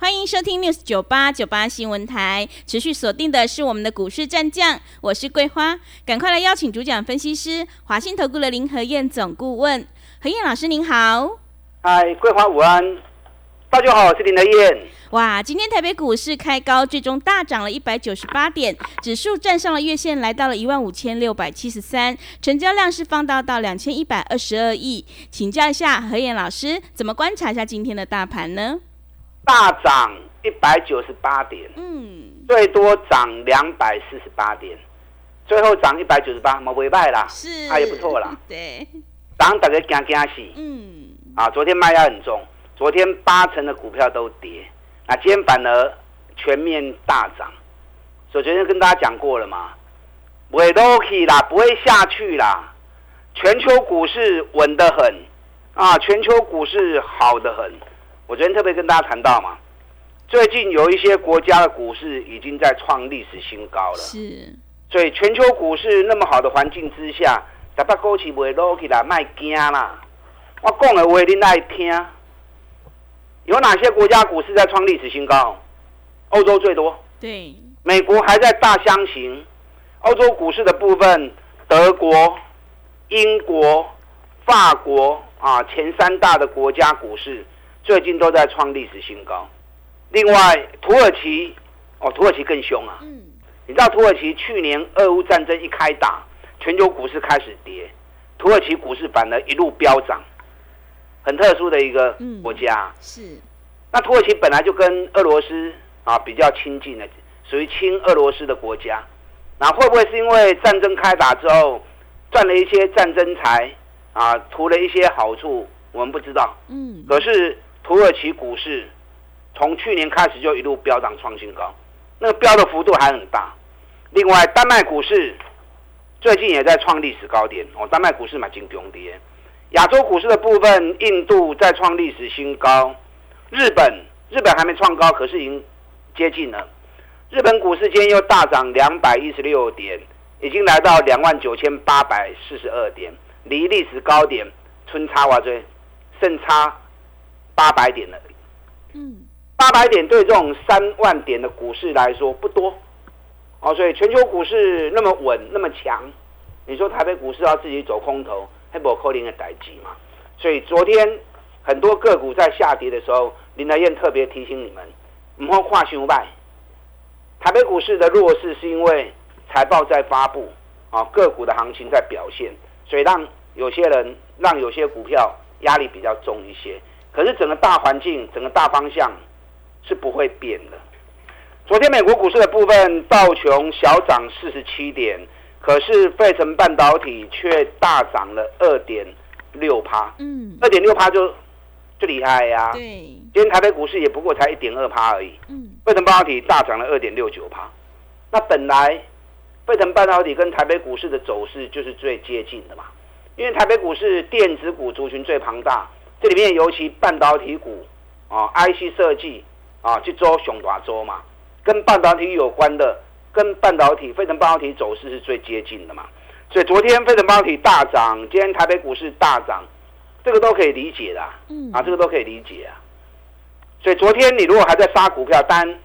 欢迎收听 News 九八九八新闻台，持续锁定的是我们的股市战将，我是桂花，赶快来邀请主讲分析师华信投顾的林和燕总顾问，何燕老师您好。嗨，桂花午安，大家好，我是林和燕。哇，今天台北股市开高，最终大涨了一百九十八点，指数站上了月线，来到了一万五千六百七十三，成交量是放大到两千一百二十二亿。请教一下何燕老师，怎么观察一下今天的大盘呢？大涨一百九十八点，嗯，最多涨两百四十八点，最后涨一百九十八，没违败啦，是，啊也不错啦，对，涨大家惊惊死，嗯，啊，昨天卖压很重，昨天八成的股票都跌，那今天反而全面大涨，所以昨天跟大家讲过了嘛，不会 low 啦，不会下去啦，全球股市稳得很，啊，全球股市好得很。我昨天特别跟大家谈到嘛，最近有一些国家的股市已经在创历史新高了。是，所以全球股市那么好的环境之下，大把股市袂落起来，卖惊啦。我讲的话你爱听。有哪些国家股市在创历史新高？欧洲最多。对。美国还在大箱型。欧洲股市的部分，德国、英国、法国啊，前三大的国家股市。最近都在创历史新高。另外，土耳其哦，土耳其更凶啊！嗯，你知道土耳其去年俄乌战争一开打，全球股市开始跌，土耳其股市反而一路飙涨，很特殊的一个国家。是。那土耳其本来就跟俄罗斯啊比较亲近的，属于亲俄罗斯的国家。那会不会是因为战争开打之后赚了一些战争财啊，图了一些好处？我们不知道。嗯。可是。土耳其股市从去年开始就一路飙涨创新高，那个飙的幅度还很大。另外，丹麦股市最近也在创历史高点哦，丹麦股市买金不跌。亚洲股市的部分，印度在创历史新高，日本日本还没创高，可是已经接近了。日本股市今天又大涨两百一十六点，已经来到两万九千八百四十二点，离历史高点春差哇追，剩差。八百点而已，嗯，八百点对这种三万点的股市来说不多，哦，所以全球股市那么稳那么强，你说台北股市要自己走空头，还不扣零的代机嘛？所以昨天很多个股在下跌的时候，林德燕特别提醒你们，唔好跨熊拜。台北股市的弱势是因为财报在发布，啊，个股的行情在表现，所以让有些人让有些股票压力比较重一些。可是整个大环境、整个大方向是不会变的。昨天美国股市的部分，道琼小涨四十七点，可是费城半导体却大涨了二点六趴。嗯，二点六趴就就厉害呀。对，今天台北股市也不过才一点二趴而已。嗯，费城半导体大涨了二点六九趴。那本来费城半导体跟台北股市的走势就是最接近的嘛，因为台北股市电子股族群最庞大。这里面尤其半导体股啊，IC 设计啊，去做熊大做嘛，跟半导体有关的，跟半导体、飞腾半导体走势是最接近的嘛。所以昨天飞腾半导体大涨，今天台北股市大涨，这个都可以理解的，嗯，啊，这个都可以理解啊。所以昨天你如果还在杀股票单，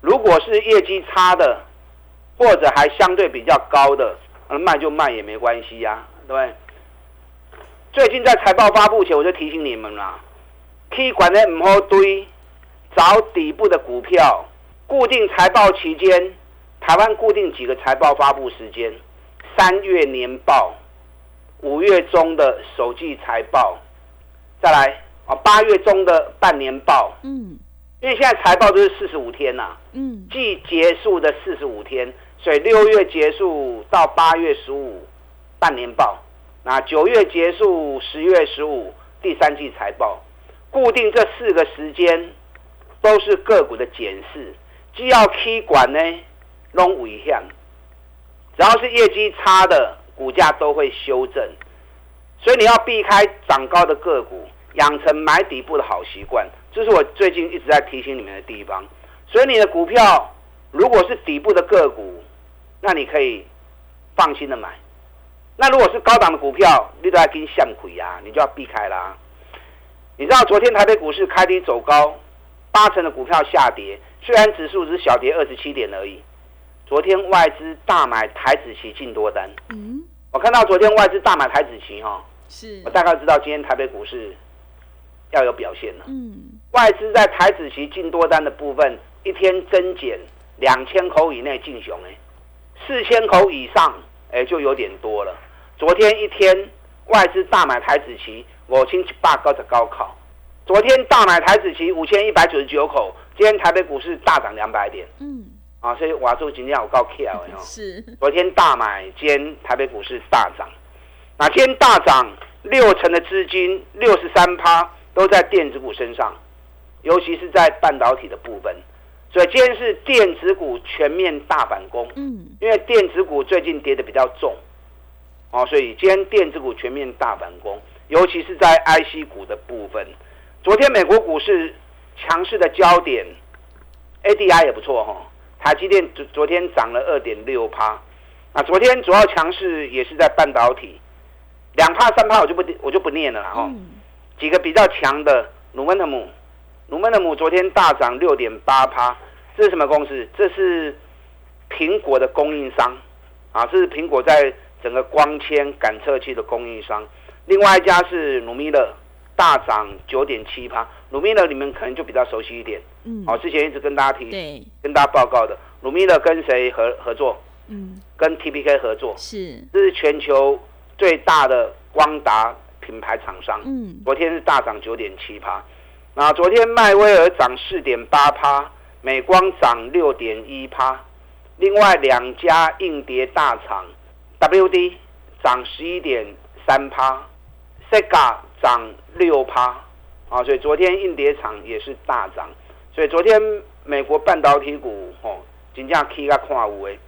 如果是业绩差的，或者还相对比较高的，卖就卖也没关系呀，对不对？最近在财报发布前，我就提醒你们啦，K 管的唔好堆，找底部的股票，固定财报期间，台湾固定几个财报发布时间，三月年报，五月中的首季财报，再来啊八月中的半年报，嗯，因为现在财报都是四十五天呐，嗯，季结束的四十五天，所以六月结束到八月十五，半年报。那九月结束，十月十五第三季财报，固定这四个时间都是个股的检视，既要 K 管呢，弄危险，只要是业绩差的，股价都会修正。所以你要避开涨高的个股，养成买底部的好习惯，这是我最近一直在提醒你们的地方。所以你的股票如果是底部的个股，那你可以放心的买。那如果是高档的股票，你都要跟向亏啊，你就要避开啦。你知道昨天台北股市开低走高，八成的股票下跌，虽然指数只是小跌二十七点而已。昨天外资大买台子期进多单，嗯，我看到昨天外资大买台子期哈，是我大概知道今天台北股市要有表现了。嗯，外资在台子期进多单的部分，一天增减两千口以内进熊哎，四千口以上哎就有点多了。昨天一天外资大买台子期，我星期八高的高考。昨天大买台子期五千一百九十九口，今天台北股市大涨两百点。嗯，啊，所以瓦叔今天我高 K 了是。昨天大买，今天台北股市大涨。那今天大涨六成的资金，六十三趴都在电子股身上，尤其是在半导体的部分。所以今天是电子股全面大反攻。嗯，因为电子股最近跌的比较重。哦，所以今天电子股全面大反攻，尤其是在 IC 股的部分。昨天美国股市强势的焦点，ADI 也不错哈。台积电昨昨天涨了二点六趴，啊，昨天主要强势也是在半导体，两帕三帕我就不我就不念了哈。几个比较强的，努门的姆，努门的姆昨天大涨六点八趴，这是什么公司？这是苹果的供应商啊，这是苹果在。整个光纤感测器的供应商，另外一家是努米勒，大涨九点七趴。努米勒你们可能就比较熟悉一点，嗯，哦，之前一直跟大家提，对，跟大家报告的，努米勒跟谁合合作？嗯，跟 TPK 合作，是，这是全球最大的光达品牌厂商。嗯，昨天是大涨九点七趴，那昨天迈威尔涨四点八趴，美光涨六点一趴，另外两家硬碟大厂。WD 涨十一点三趴，Sega 涨六趴，啊，所以昨天硬碟厂也是大涨，所以昨天美国半导体股哦，金价 K 个跨五诶，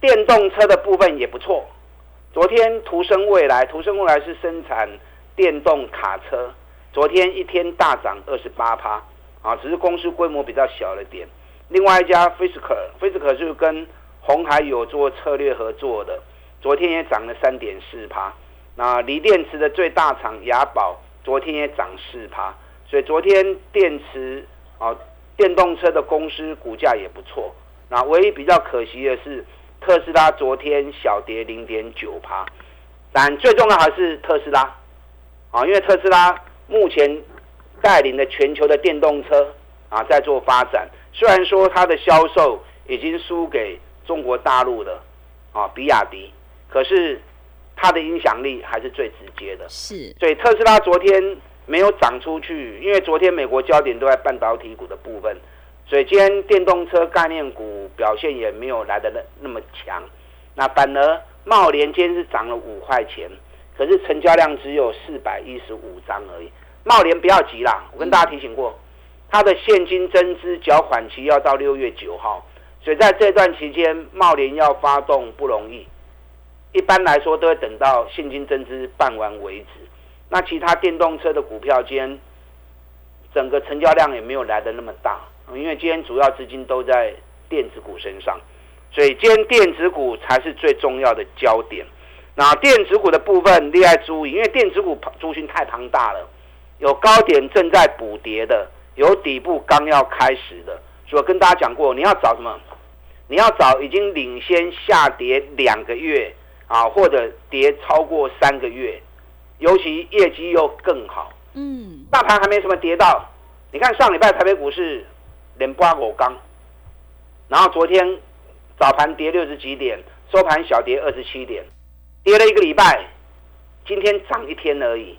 电动车的部分也不错。昨天途生未来，途生未来是生产电动卡车，昨天一天大涨二十八趴，啊，只是公司规模比较小了点。另外一家 Fisker，Fisker 是跟红海有做策略合作的。昨天也涨了三点四趴，那锂电池的最大厂雅宝昨天也涨四趴，所以昨天电池啊电动车的公司股价也不错。那唯一比较可惜的是特斯拉昨天小跌零点九趴，但最重要还是特斯拉啊，因为特斯拉目前带领的全球的电动车啊在做发展，虽然说它的销售已经输给中国大陆的啊比亚迪。可是，它的影响力还是最直接的。是，所以特斯拉昨天没有涨出去，因为昨天美国焦点都在半导体股的部分，所以今天电动车概念股表现也没有来的那那么强。那反而茂联今天是涨了五块钱，可是成交量只有四百一十五张而已。茂联不要急啦，我跟大家提醒过，它的现金增资缴款期要到六月九号，所以在这段期间，茂联要发动不容易。一般来说都会等到现金增资办完为止。那其他电动车的股票间，整个成交量也没有来的那么大，因为今天主要资金都在电子股身上，所以今天电子股才是最重要的焦点。那电子股的部分，厉害注意，因为电子股族群太庞大了，有高点正在补跌的，有底部刚要开始的。所以我跟大家讲过，你要找什么？你要找已经领先下跌两个月。啊，或者跌超过三个月，尤其业绩又更好。嗯，大盘还没什么跌到。你看上礼拜台北股市连八五刚，然后昨天早盘跌六十几点，收盘小跌二十七点，跌了一个礼拜，今天涨一天而已，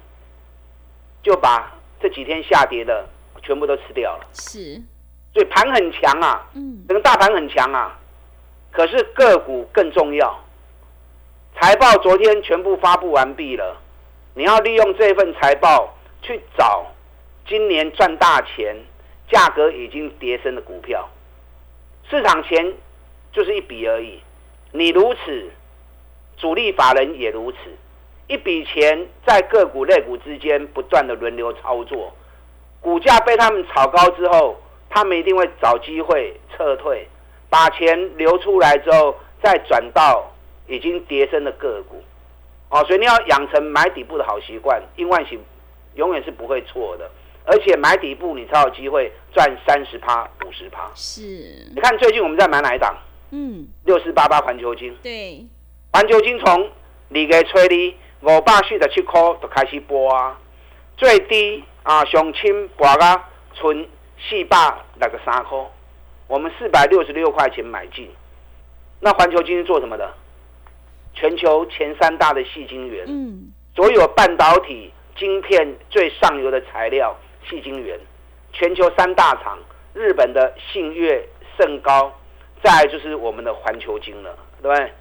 就把这几天下跌的全部都吃掉了。是，所以盘很强啊，嗯，整个大盘很强啊，可是个股更重要。财报昨天全部发布完毕了，你要利用这份财报去找今年赚大钱、价格已经跌升的股票。市场钱就是一笔而已，你如此，主力法人也如此，一笔钱在个股、类股之间不断的轮流操作，股价被他们炒高之后，他们一定会找机会撤退，把钱流出来之后，再转到已经跌升的个股。哦，所以你要养成买底部的好习惯，因万型永远是不会错的。而且买底部，你才有机会赚三十趴、五十趴。是，你看最近我们在买哪一档？嗯，六四八八环球金。对，环球金从二月初哩五百四十七块就开始播啊，最低啊上清博啊存四百六个三块，我们四百六十六块钱买进。那环球金是做什么的？全球前三大的细晶圆，嗯，所有半导体晶片最上游的材料。细晶圆，全球三大厂，日本的信越、盛高，再就是我们的环球晶了，对不对？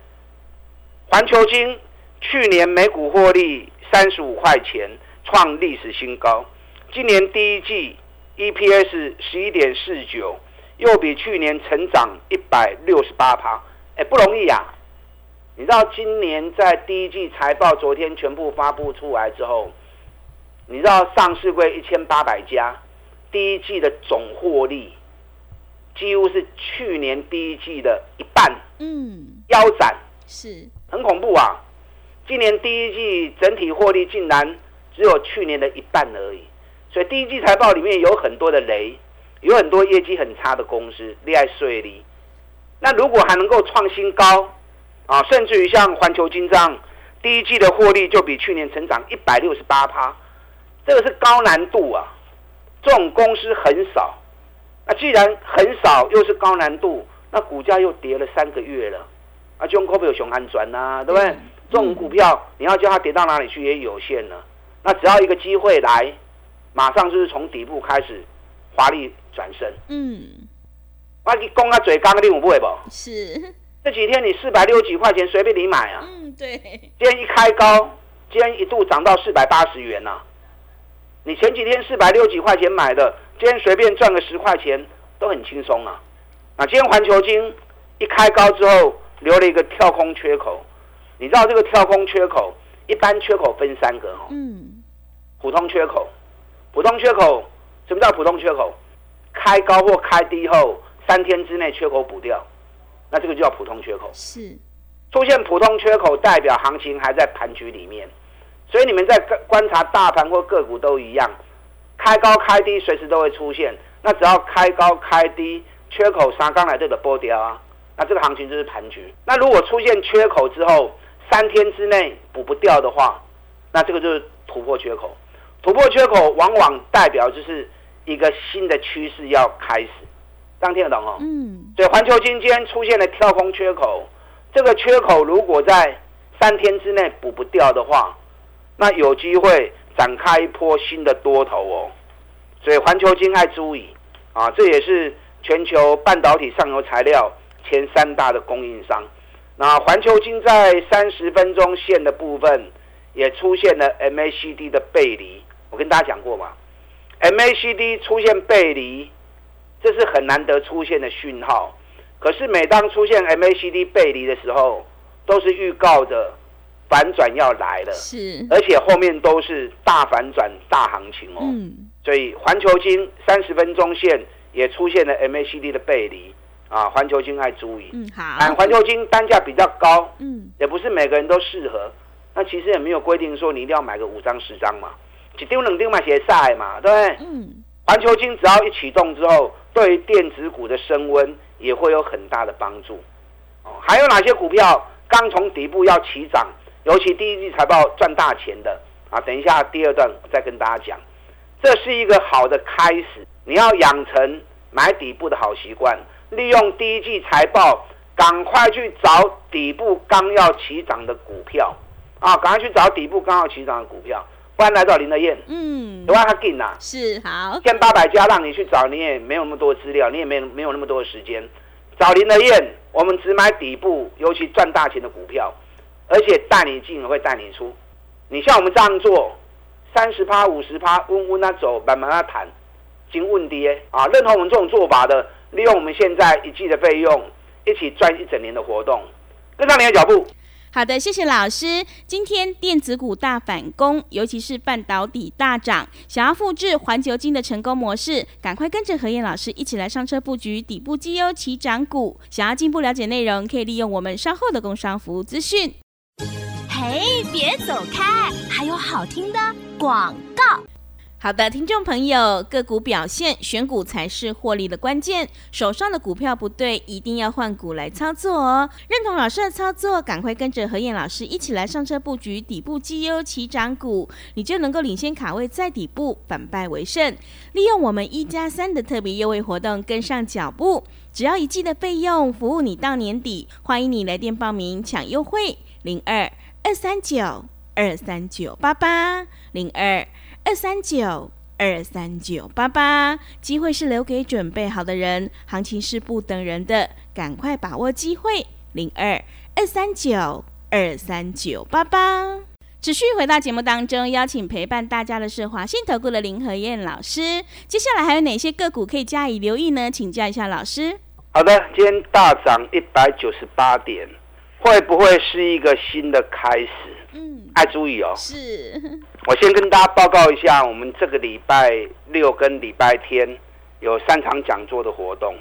环球晶去年每股获利三十五块钱，创历史新高。今年第一季 EPS 十一点四九，又比去年成长一百六十八趴，哎，不容易呀！你知道今年在第一季财报昨天全部发布出来之后。你知道上市柜一千八百家，第一季的总获利几乎是去年第一季的一半，嗯，腰斩，是很恐怖啊！今年第一季整体获利竟然只有去年的一半而已，所以第一季财报里面有很多的雷，有很多业绩很差的公司，厉害税利。那如果还能够创新高啊，甚至于像环球金账，第一季的获利就比去年成长一百六十八趴。这个是高难度啊，这种公司很少。那既然很少，又是高难度，那股价又跌了三个月了，啊，就用股票熊安转呐，对不对？这种股票你要叫它跌到哪里去也有限了。那只要一个机会来，马上就是从底部开始华丽转身。嗯，我你讲啊，嘴刚你有不会不？是这几天你四百六几块钱随便你买啊。嗯，对。今天一开高，今天一度涨到四百八十元呐。你前几天四百六几块钱买的，今天随便赚个十块钱都很轻松啊！啊，今天环球金一开高之后留了一个跳空缺口，你知道这个跳空缺口一般缺口分三个哦，嗯，普通缺口，普通缺口什么叫普通缺口？开高或开低后三天之内缺口补掉，那这个就叫普通缺口。是出现普通缺口，代表行情还在盘局里面。所以你们在观察大盘或个股都一样，开高开低随时都会出现。那只要开高开低，缺口杀刚来这个波掉啊，那这个行情就是盘局。那如果出现缺口之后，三天之内补不掉的话，那这个就是突破缺口。突破缺口往往代表就是一个新的趋势要开始。当听得懂哦？嗯。所以环球金今天出现了跳空缺口，这个缺口如果在三天之内补不掉的话，那有机会展开一波新的多头哦，所以环球金爱注意啊，这也是全球半导体上游材料前三大的供应商。那环球金在三十分钟线的部分也出现了 MACD 的背离，我跟大家讲过嘛，MACD 出现背离，这是很难得出现的讯号。可是每当出现 MACD 背离的时候，都是预告的。反转要来了，是，而且后面都是大反转、大行情哦。嗯，所以环球金三十分钟线也出现了 MACD 的背离啊，环球金爱注意。嗯，好。啊，环球金单价比较高，嗯，也不是每个人都适合。那其实也没有规定说你一定要买个五张十张嘛，一丢冷丢买鞋晒嘛，对不对？嗯，环球金只要一启动之后，对电子股的升温也会有很大的帮助。哦，还有哪些股票刚从底部要起涨？尤其第一季财报赚大钱的啊，等一下第二段再跟大家讲，这是一个好的开始。你要养成买底部的好习惯，利用第一季财报，赶快去找底部刚要起涨的股票啊，赶快去找底部刚要起涨的股票，不然来找林德燕，嗯，不然他进呐，是好，千八百家让你去找，你也没有那么多资料，你也没没有那么多的时间，找林德燕，我们只买底部，尤其赚大钱的股票。而且带你进也会带你出，你像我们这样做，三十趴、五十趴，温温那走，慢慢那谈，经问跌啊！认同我们这种做法的，利用我们现在一季的费用，一起赚一整年的活动，跟上你的脚步。好的，谢谢老师。今天电子股大反攻，尤其是半导体大涨。想要复制环球金的成功模式，赶快跟着何燕老师一起来上车布局底部绩优起涨股。想要进一步了解内容，可以利用我们稍后的工商服务资讯。嘿，别走开，还有好听的广告。好的，听众朋友，个股表现，选股才是获利的关键。手上的股票不对，一定要换股来操作哦。认同老师的操作，赶快跟着何燕老师一起来上车布局底部绩优起涨股，你就能够领先卡位在底部，反败为胜。利用我们一加三的特别优惠活动，跟上脚步，只要一季的费用，服务你到年底。欢迎你来电报名抢优惠，零二二三九二三九八八零二。二三九二三九八八，机会是留给准备好的人，行情是不等人的，赶快把握机会。零二二三九二三九八八，持续回到节目当中，邀请陪伴大家的是华信投顾的林和燕老师。接下来还有哪些个股可以加以留意呢？请教一下老师。好的，今天大涨一百九十八点，会不会是一个新的开始？嗯，爱注意哦。是。我先跟大家报告一下，我们这个礼拜六跟礼拜天有三场讲座的活动。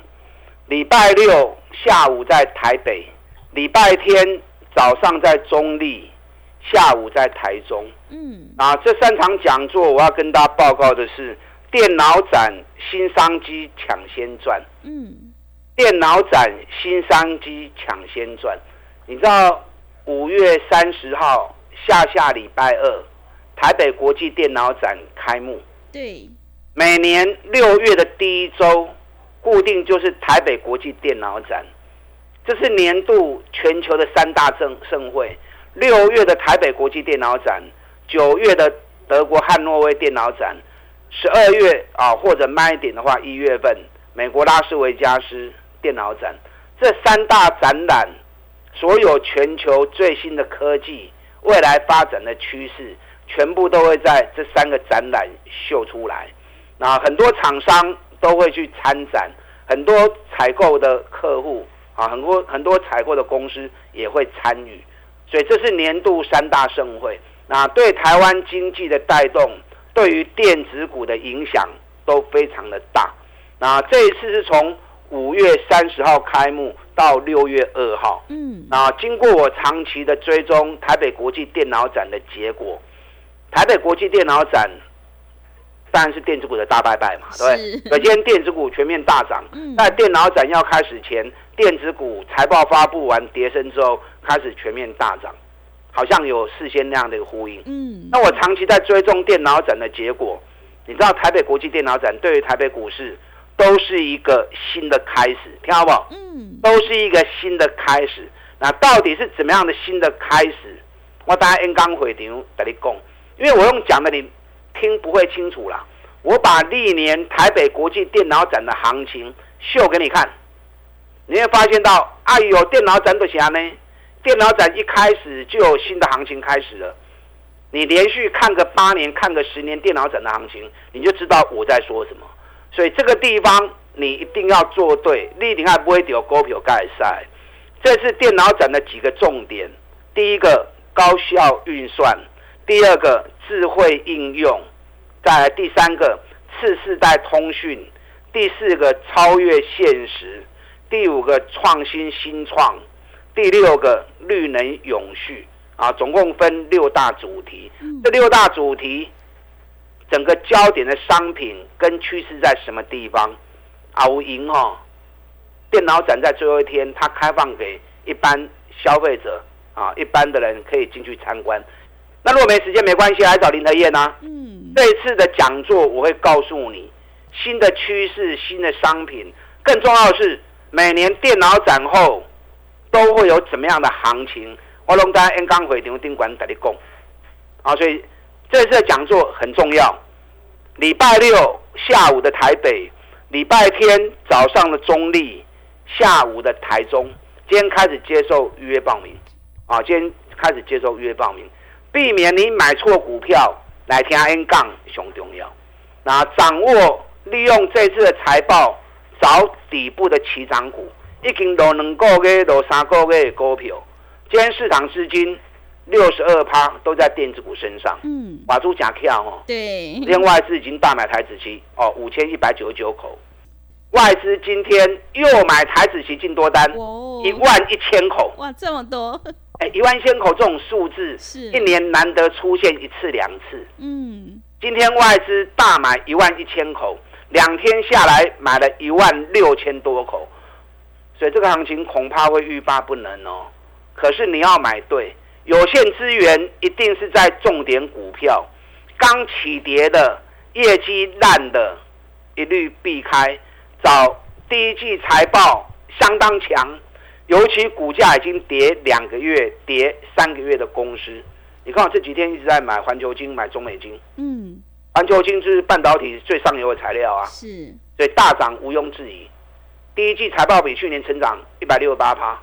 礼拜六下午在台北，礼拜天早上在中立，下午在台中。嗯，啊，这三场讲座我要跟大家报告的是电脑展新商机抢先赚。嗯，电脑展新商机抢先赚。你知道五月三十号下下礼拜二。台北国际电脑展开幕，对，每年六月的第一周，固定就是台北国际电脑展，这是年度全球的三大盛盛会。六月的台北国际电脑展，九月的德国汉诺威电脑展，十二月啊或者慢一点的话，一月份美国拉斯维加斯电脑展，这三大展览，所有全球最新的科技、未来发展的趋势。全部都会在这三个展览秀出来，那很多厂商都会去参展，很多采购的客户啊，很多很多采购的公司也会参与，所以这是年度三大盛会。那对台湾经济的带动，对于电子股的影响都非常的大。那这一次是从五月三十号开幕到六月二号，嗯，那经过我长期的追踪台北国际电脑展的结果。台北国际电脑展当然是电子股的大拜拜嘛，对不对？今天电子股全面大涨，在电脑展要开始前，电子股财报发布完跌升之后，开始全面大涨，好像有事先那样的一个呼应。嗯，那我长期在追踪电脑展的结果，你知道台北国际电脑展对于台北股市都是一个新的开始，听好不好？嗯，都是一个新的开始。那到底是怎么样的新的开始？我大家 N 刚回场跟你讲。因为我用讲的你听不会清楚啦，我把历年台北国际电脑展的行情秀给你看，你会发现到，哎呦，电脑展不行呢？电脑展一开始就有新的行情开始了。你连续看个八年，看个十年电脑展的行情，你就知道我在说什么。所以这个地方你一定要做对，立定还不会丢股票盖赛。这是电脑展的几个重点，第一个高效运算。第二个智慧应用，再来第三个次世代通讯，第四个超越现实，第五个创新新创，第六个绿能永续啊，总共分六大主题。这六大主题，整个焦点的商品跟趋势在什么地方？啊，我赢哦！电脑展在最后一天，它开放给一般消费者啊，一般的人可以进去参观。那如果没时间没关系，来找林德燕啊。嗯，这一次的讲座我会告诉你新的趋势、新的商品，更重要的是每年电脑展后都会有怎么样的行情。我龙在 N 刚回场宾馆跟你讲啊，所以这次的讲座很重要。礼拜六下午的台北，礼拜天早上的中立，下午的台中，今天开始接受预约报名啊，今天开始接受预约报名。避免你买错股票来听 N 杠熊重要。那掌握利用这次的财报找底部的起涨股，已经都两个月、都三个月的股票，今天市场资金六十二趴都在电子股身上，嗯，瓦猪假跳哦。对，今天外资已经大买台子期哦，五千一百九十九口，外资今天又买台子期进多单哦。一万一千口，哇，这么多，哎，一万一千口这种数字是。一年难得出现一次两次。嗯，今天外资大买一万一千口，两天下来买了一万六千多口，所以这个行情恐怕会欲罢不能哦。可是你要买对，有限资源一定是在重点股票，刚起跌的、业绩烂的，一律避开，找第一季财报相当强，尤其股价已经跌两个月、跌三个月的公司。你看我这几天一直在买环球金、买中美金，嗯，环球金是半导体最上游的材料啊，是，所以大涨毋庸置疑。第一季财报比去年成长一百六十八趴，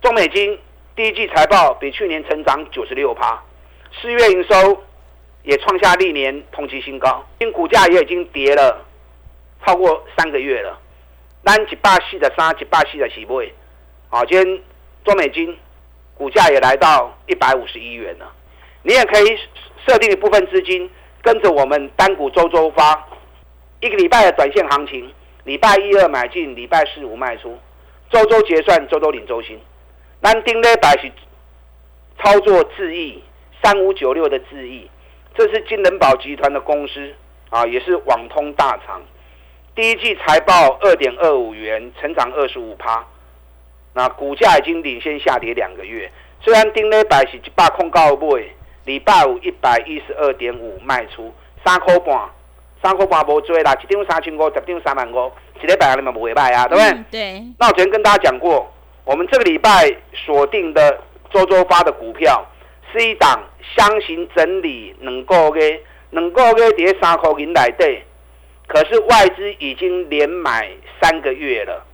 中美金第一季财报比去年成长九十六趴，四月营收也创下历年同期新高，因股价也已经跌了超过三个月了。咱一百四的三，一百四的起位，啊，今天中美金股价也来到一百五十一元了。你也可以设定一部分资金，跟着我们单股周周发，一个礼拜的短线行情，礼拜一二买进，礼拜四五卖出，周周结算，周周领周薪。咱丁礼拜是操作智易三五九六的智易，这是金人保集团的公司啊，也是网通大厂。第一季财报二点二五元，成长二十五趴，那股价已经领先下跌两个月。虽然丁礼拜是一百控高买，礼拜五一百一十二点五卖出，三块半，三块半无追啦，一张三千五，十张三万五，一礼拜你们不会卖啊，对不对？嗯对，那我昨天跟大家讲过，我们这个礼拜锁定的周周发的股票是一档箱型整理能够嘅，能够嘅跌三块银来对，可是外资已经连买三个月了，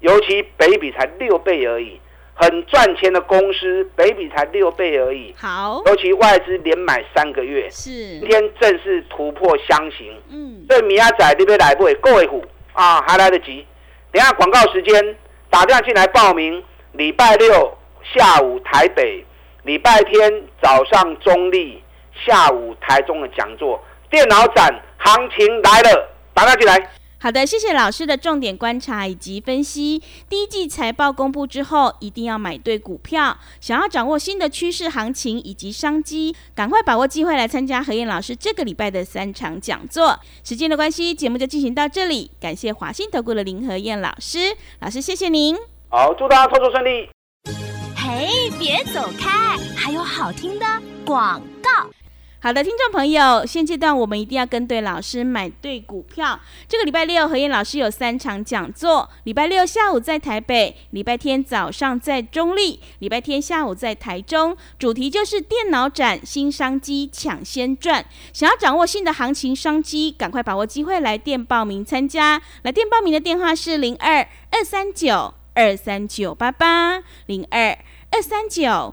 尤其北比才六倍而已，很赚钱的公司北比才六倍而已，好，尤其外资连买三个月，是今，天正式突破箱型。嗯，所以明仔载你要来买，各位虎啊，还来得及。等下广告时间，打电话进来报名。礼拜六下午台北，礼拜天早上中立，下午台中的讲座，电脑展行情来了，打电话进来。好的，谢谢老师的重点观察以及分析。第一季财报公布之后，一定要买对股票。想要掌握新的趋势行情以及商机，赶快把握机会来参加何燕老师这个礼拜的三场讲座。时间的关系，节目就进行到这里。感谢华信投顾的林何燕老师，老师谢谢您。好，祝大家操作顺利。嘿，别走开，还有好听的广告。好的，听众朋友，现阶段我们一定要跟对老师，买对股票。这个礼拜六，何燕老师有三场讲座：礼拜六下午在台北，礼拜天早上在中立，礼拜天下午在台中。主题就是电脑展新商机，抢先赚。想要掌握新的行情商机，赶快把握机会来电报名参加。来电报名的电话是零二二三九二三九八八零二二三九。